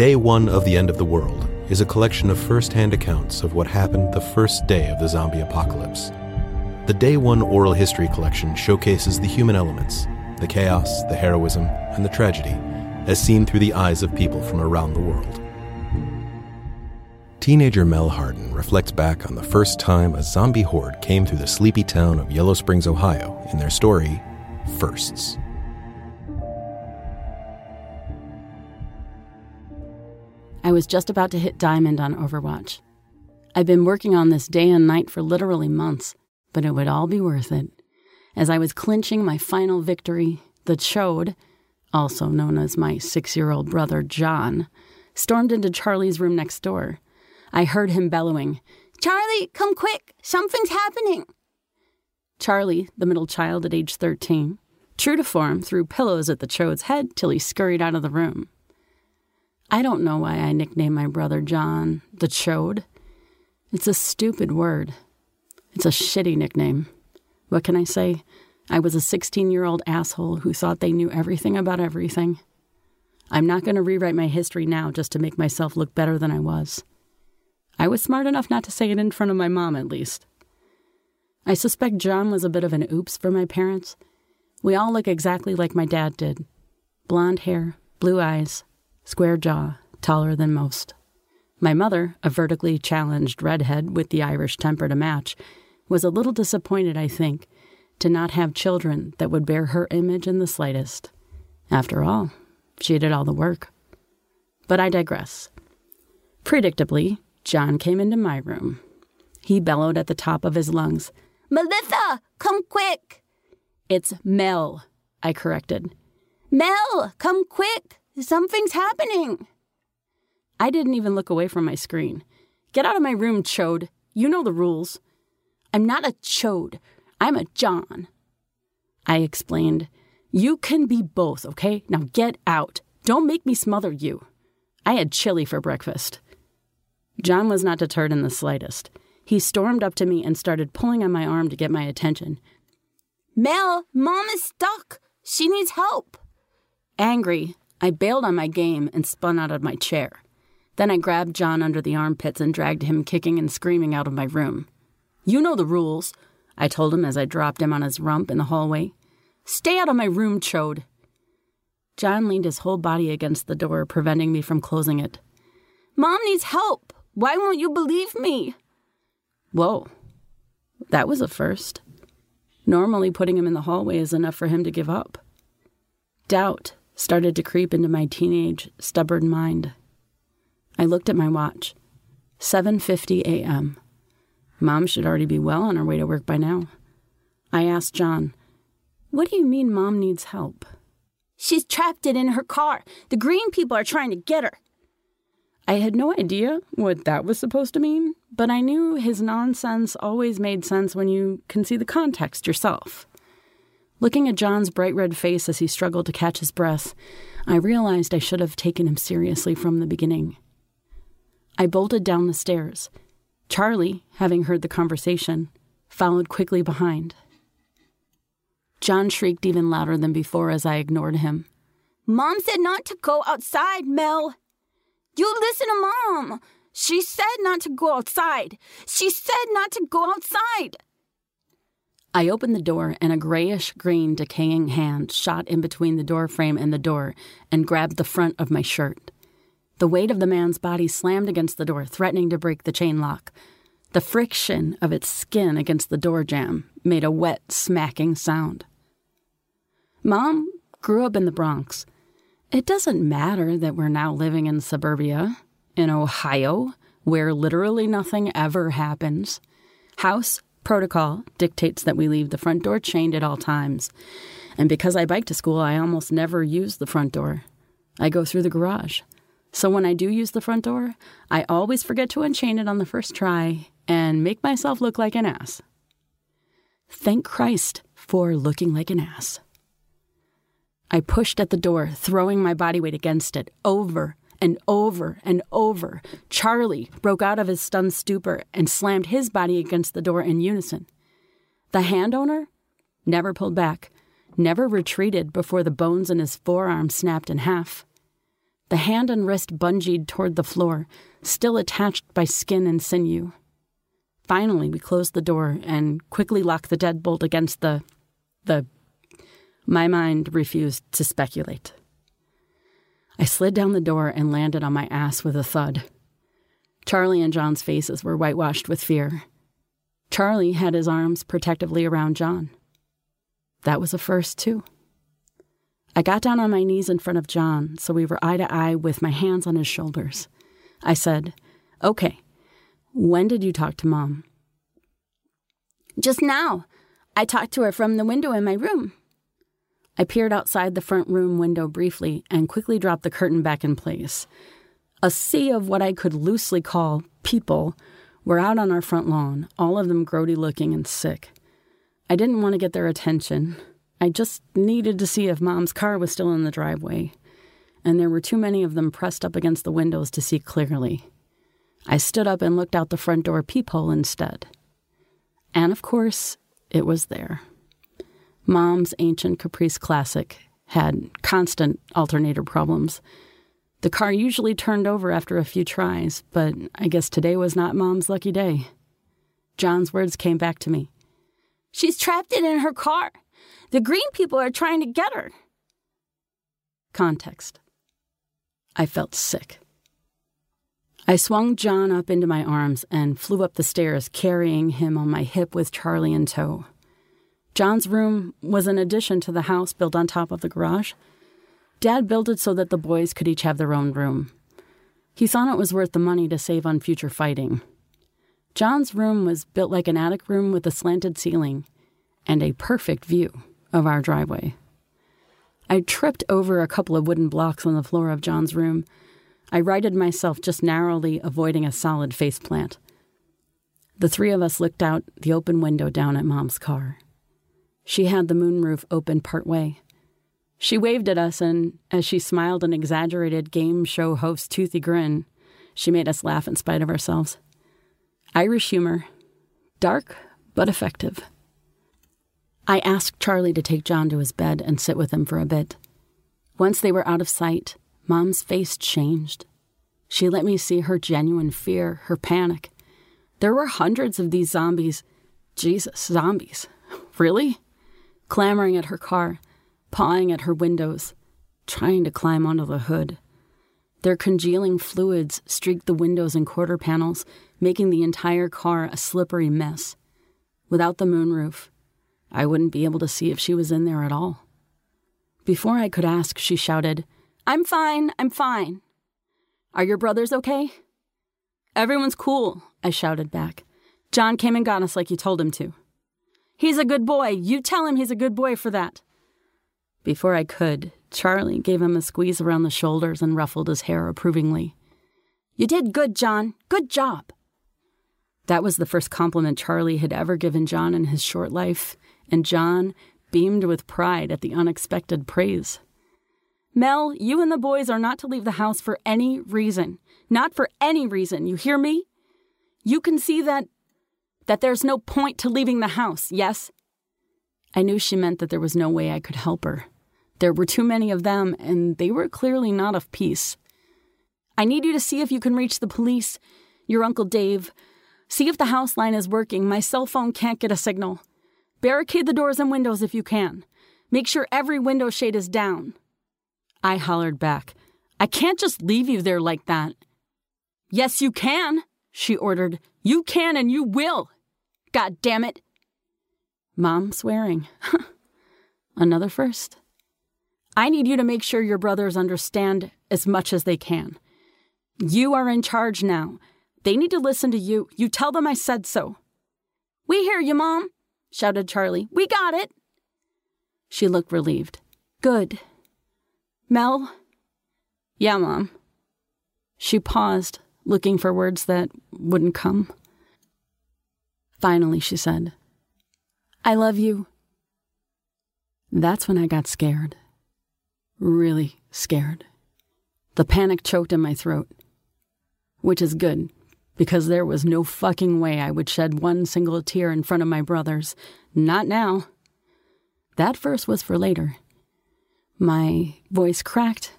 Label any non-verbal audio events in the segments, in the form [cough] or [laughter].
Day One of the End of the World is a collection of first hand accounts of what happened the first day of the zombie apocalypse. The Day One oral history collection showcases the human elements, the chaos, the heroism, and the tragedy, as seen through the eyes of people from around the world. Teenager Mel Hardin reflects back on the first time a zombie horde came through the sleepy town of Yellow Springs, Ohio, in their story, Firsts. I was just about to hit diamond on Overwatch. I've been working on this day and night for literally months, but it would all be worth it. As I was clinching my final victory, the Chode, also known as my six year old brother John, stormed into Charlie's room next door. I heard him bellowing, Charlie, come quick! Something's happening! Charlie, the middle child at age 13, true to form, threw pillows at the Chode's head till he scurried out of the room. I don't know why I nicknamed my brother John the Chode. It's a stupid word. It's a shitty nickname. What can I say? I was a 16 year old asshole who thought they knew everything about everything. I'm not going to rewrite my history now just to make myself look better than I was. I was smart enough not to say it in front of my mom, at least. I suspect John was a bit of an oops for my parents. We all look exactly like my dad did blonde hair, blue eyes, square jaw, taller than most. My mother, a vertically challenged redhead with the Irish temper to match, was a little disappointed, I think, to not have children that would bear her image in the slightest. After all, she did all the work. But I digress. Predictably, John came into my room. He bellowed at the top of his lungs, Melissa, come quick! It's Mel, I corrected. Mel, come quick! Something's happening. I didn't even look away from my screen. Get out of my room, chode. You know the rules. I'm not a chode. I'm a John. I explained. You can be both, okay? Now get out. Don't make me smother you. I had chili for breakfast. John was not deterred in the slightest. He stormed up to me and started pulling on my arm to get my attention. Mel, Mom is stuck. She needs help. Angry, I bailed on my game and spun out of my chair. Then I grabbed John under the armpits and dragged him kicking and screaming out of my room. You know the rules, I told him as I dropped him on his rump in the hallway. Stay out of my room, chode. John leaned his whole body against the door, preventing me from closing it. Mom needs help. Why won't you believe me? Whoa. That was a first. Normally, putting him in the hallway is enough for him to give up. Doubt started to creep into my teenage, stubborn mind. I looked at my watch. 7:50 a.m. Mom should already be well on her way to work by now. I asked John, "What do you mean mom needs help?" She's trapped it in her car. The green people are trying to get her. I had no idea what that was supposed to mean, but I knew his nonsense always made sense when you can see the context yourself. Looking at John's bright red face as he struggled to catch his breath, I realized I should have taken him seriously from the beginning. I bolted down the stairs. Charlie, having heard the conversation, followed quickly behind. John shrieked even louder than before as I ignored him. Mom said not to go outside, Mel. You listen to Mom. She said not to go outside. She said not to go outside. I opened the door, and a grayish green, decaying hand shot in between the door frame and the door and grabbed the front of my shirt. The weight of the man's body slammed against the door, threatening to break the chain lock. The friction of its skin against the door jamb made a wet, smacking sound. Mom grew up in the Bronx. It doesn't matter that we're now living in suburbia, in Ohio, where literally nothing ever happens. House Protocol dictates that we leave the front door chained at all times. And because I bike to school, I almost never use the front door. I go through the garage. So when I do use the front door, I always forget to unchain it on the first try and make myself look like an ass. Thank Christ for looking like an ass. I pushed at the door, throwing my body weight against it, over and over and over, Charlie broke out of his stunned stupor and slammed his body against the door in unison. The hand owner never pulled back, never retreated before the bones in his forearm snapped in half. The hand and wrist bungeed toward the floor, still attached by skin and sinew. Finally, we closed the door and quickly locked the deadbolt against the. the. My mind refused to speculate. I slid down the door and landed on my ass with a thud. Charlie and John's faces were whitewashed with fear. Charlie had his arms protectively around John. That was a first, too. I got down on my knees in front of John so we were eye to eye with my hands on his shoulders. I said, Okay, when did you talk to Mom? Just now. I talked to her from the window in my room. I peered outside the front room window briefly and quickly dropped the curtain back in place. A sea of what I could loosely call people were out on our front lawn, all of them grody looking and sick. I didn't want to get their attention. I just needed to see if Mom's car was still in the driveway, and there were too many of them pressed up against the windows to see clearly. I stood up and looked out the front door peephole instead. And of course, it was there. Mom's ancient Caprice Classic had constant alternator problems. The car usually turned over after a few tries, but I guess today was not Mom's lucky day. John's words came back to me. She's trapped it in her car. The green people are trying to get her. Context I felt sick. I swung John up into my arms and flew up the stairs, carrying him on my hip with Charlie in tow. John's room was an addition to the house built on top of the garage. Dad built it so that the boys could each have their own room. He thought it was worth the money to save on future fighting. John's room was built like an attic room with a slanted ceiling and a perfect view of our driveway. I tripped over a couple of wooden blocks on the floor of John's room. I righted myself just narrowly avoiding a solid faceplant. The three of us looked out the open window down at Mom's car. She had the moonroof open part way. She waved at us, and as she smiled an exaggerated game show host toothy grin, she made us laugh in spite of ourselves. Irish humor, dark but effective. I asked Charlie to take John to his bed and sit with him for a bit. Once they were out of sight, Mom's face changed. She let me see her genuine fear, her panic. There were hundreds of these zombies. Jesus, zombies. [laughs] Really? Clamoring at her car, pawing at her windows, trying to climb onto the hood. Their congealing fluids streaked the windows and quarter panels, making the entire car a slippery mess. Without the moonroof, I wouldn't be able to see if she was in there at all. Before I could ask, she shouted, I'm fine, I'm fine. Are your brothers okay? Everyone's cool, I shouted back. John came and got us like you told him to. He's a good boy. You tell him he's a good boy for that. Before I could, Charlie gave him a squeeze around the shoulders and ruffled his hair approvingly. You did good, John. Good job. That was the first compliment Charlie had ever given John in his short life, and John beamed with pride at the unexpected praise. Mel, you and the boys are not to leave the house for any reason. Not for any reason, you hear me? You can see that that there's no point to leaving the house, yes? I knew she meant that there was no way I could help her. There were too many of them, and they were clearly not of peace. I need you to see if you can reach the police, your Uncle Dave. See if the house line is working. My cell phone can't get a signal. Barricade the doors and windows if you can. Make sure every window shade is down. I hollered back. I can't just leave you there like that. Yes, you can, she ordered. You can and you will. God damn it. Mom swearing. [laughs] Another first. I need you to make sure your brothers understand as much as they can. You are in charge now. They need to listen to you. You tell them I said so. We hear you, Mom shouted Charlie. We got it. She looked relieved. Good. Mel? Yeah, Mom. She paused, looking for words that wouldn't come. Finally, she said, I love you. That's when I got scared. Really scared. The panic choked in my throat. Which is good, because there was no fucking way I would shed one single tear in front of my brothers. Not now. That verse was for later. My voice cracked,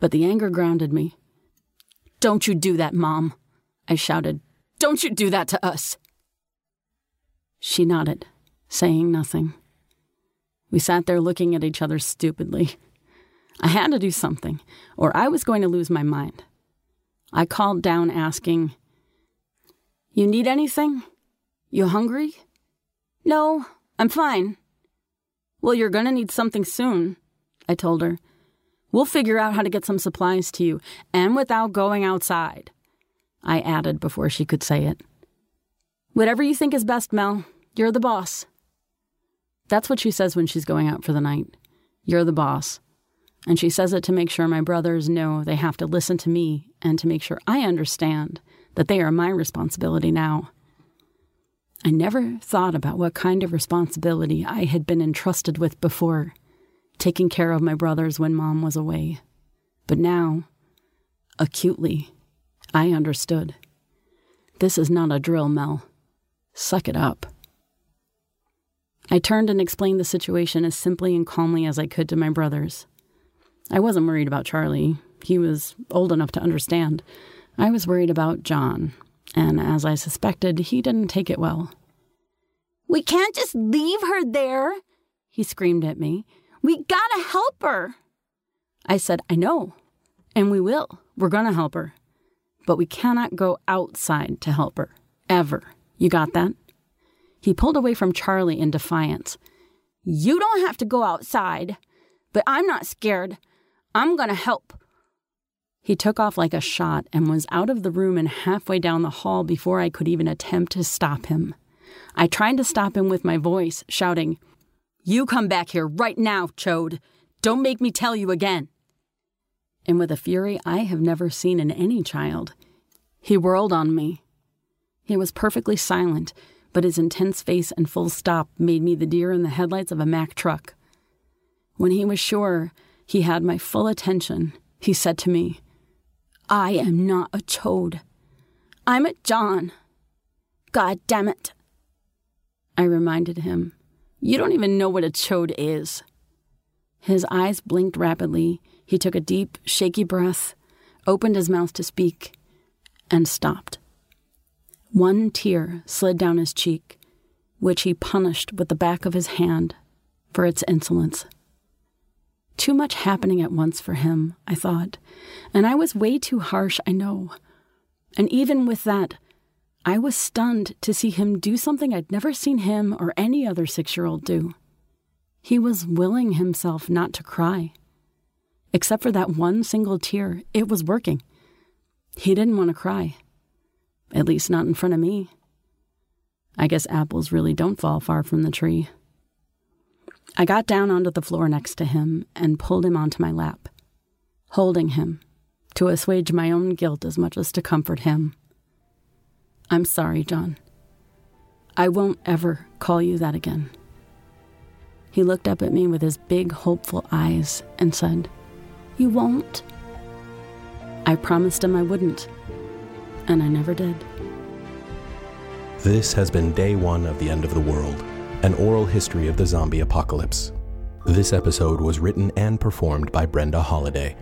but the anger grounded me. Don't you do that, Mom, I shouted. Don't you do that to us. She nodded, saying nothing. We sat there looking at each other stupidly. I had to do something, or I was going to lose my mind. I called down asking, You need anything? You hungry? No, I'm fine. Well, you're going to need something soon, I told her. We'll figure out how to get some supplies to you, and without going outside, I added before she could say it. Whatever you think is best, Mel. You're the boss. That's what she says when she's going out for the night. You're the boss. And she says it to make sure my brothers know they have to listen to me and to make sure I understand that they are my responsibility now. I never thought about what kind of responsibility I had been entrusted with before, taking care of my brothers when mom was away. But now, acutely, I understood. This is not a drill, Mel. Suck it up. I turned and explained the situation as simply and calmly as I could to my brothers. I wasn't worried about Charlie. He was old enough to understand. I was worried about John, and as I suspected, he didn't take it well. We can't just leave her there, he screamed at me. We gotta help her. I said, I know, and we will. We're gonna help her. But we cannot go outside to help her. Ever. You got that? He pulled away from Charlie in defiance. You don't have to go outside, but I'm not scared. I'm going to help. He took off like a shot and was out of the room and halfway down the hall before I could even attempt to stop him. I tried to stop him with my voice, shouting, You come back here right now, Chode. Don't make me tell you again. And with a fury I have never seen in any child, he whirled on me. He was perfectly silent, but his intense face and full stop made me the deer in the headlights of a Mack truck. When he was sure he had my full attention. He said to me, I am not a chode. I'm a John. God damn it. I reminded him, You don't even know what a chode is. His eyes blinked rapidly. He took a deep, shaky breath, opened his mouth to speak, and stopped. One tear slid down his cheek, which he punished with the back of his hand for its insolence. Too much happening at once for him, I thought, and I was way too harsh, I know. And even with that, I was stunned to see him do something I'd never seen him or any other six year old do. He was willing himself not to cry. Except for that one single tear, it was working. He didn't want to cry. At least not in front of me. I guess apples really don't fall far from the tree. I got down onto the floor next to him and pulled him onto my lap, holding him to assuage my own guilt as much as to comfort him. I'm sorry, John. I won't ever call you that again. He looked up at me with his big, hopeful eyes and said, You won't? I promised him I wouldn't, and I never did. This has been day one of the end of the world an oral history of the zombie apocalypse. This episode was written and performed by Brenda Holiday.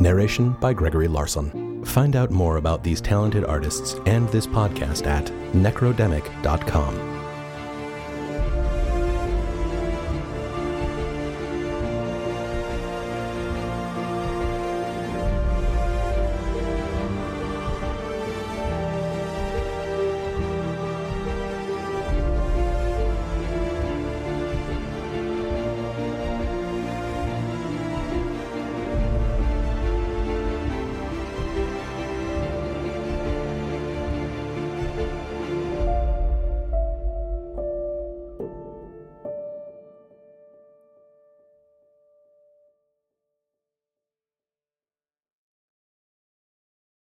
Narration by Gregory Larson. Find out more about these talented artists and this podcast at necrodemic.com.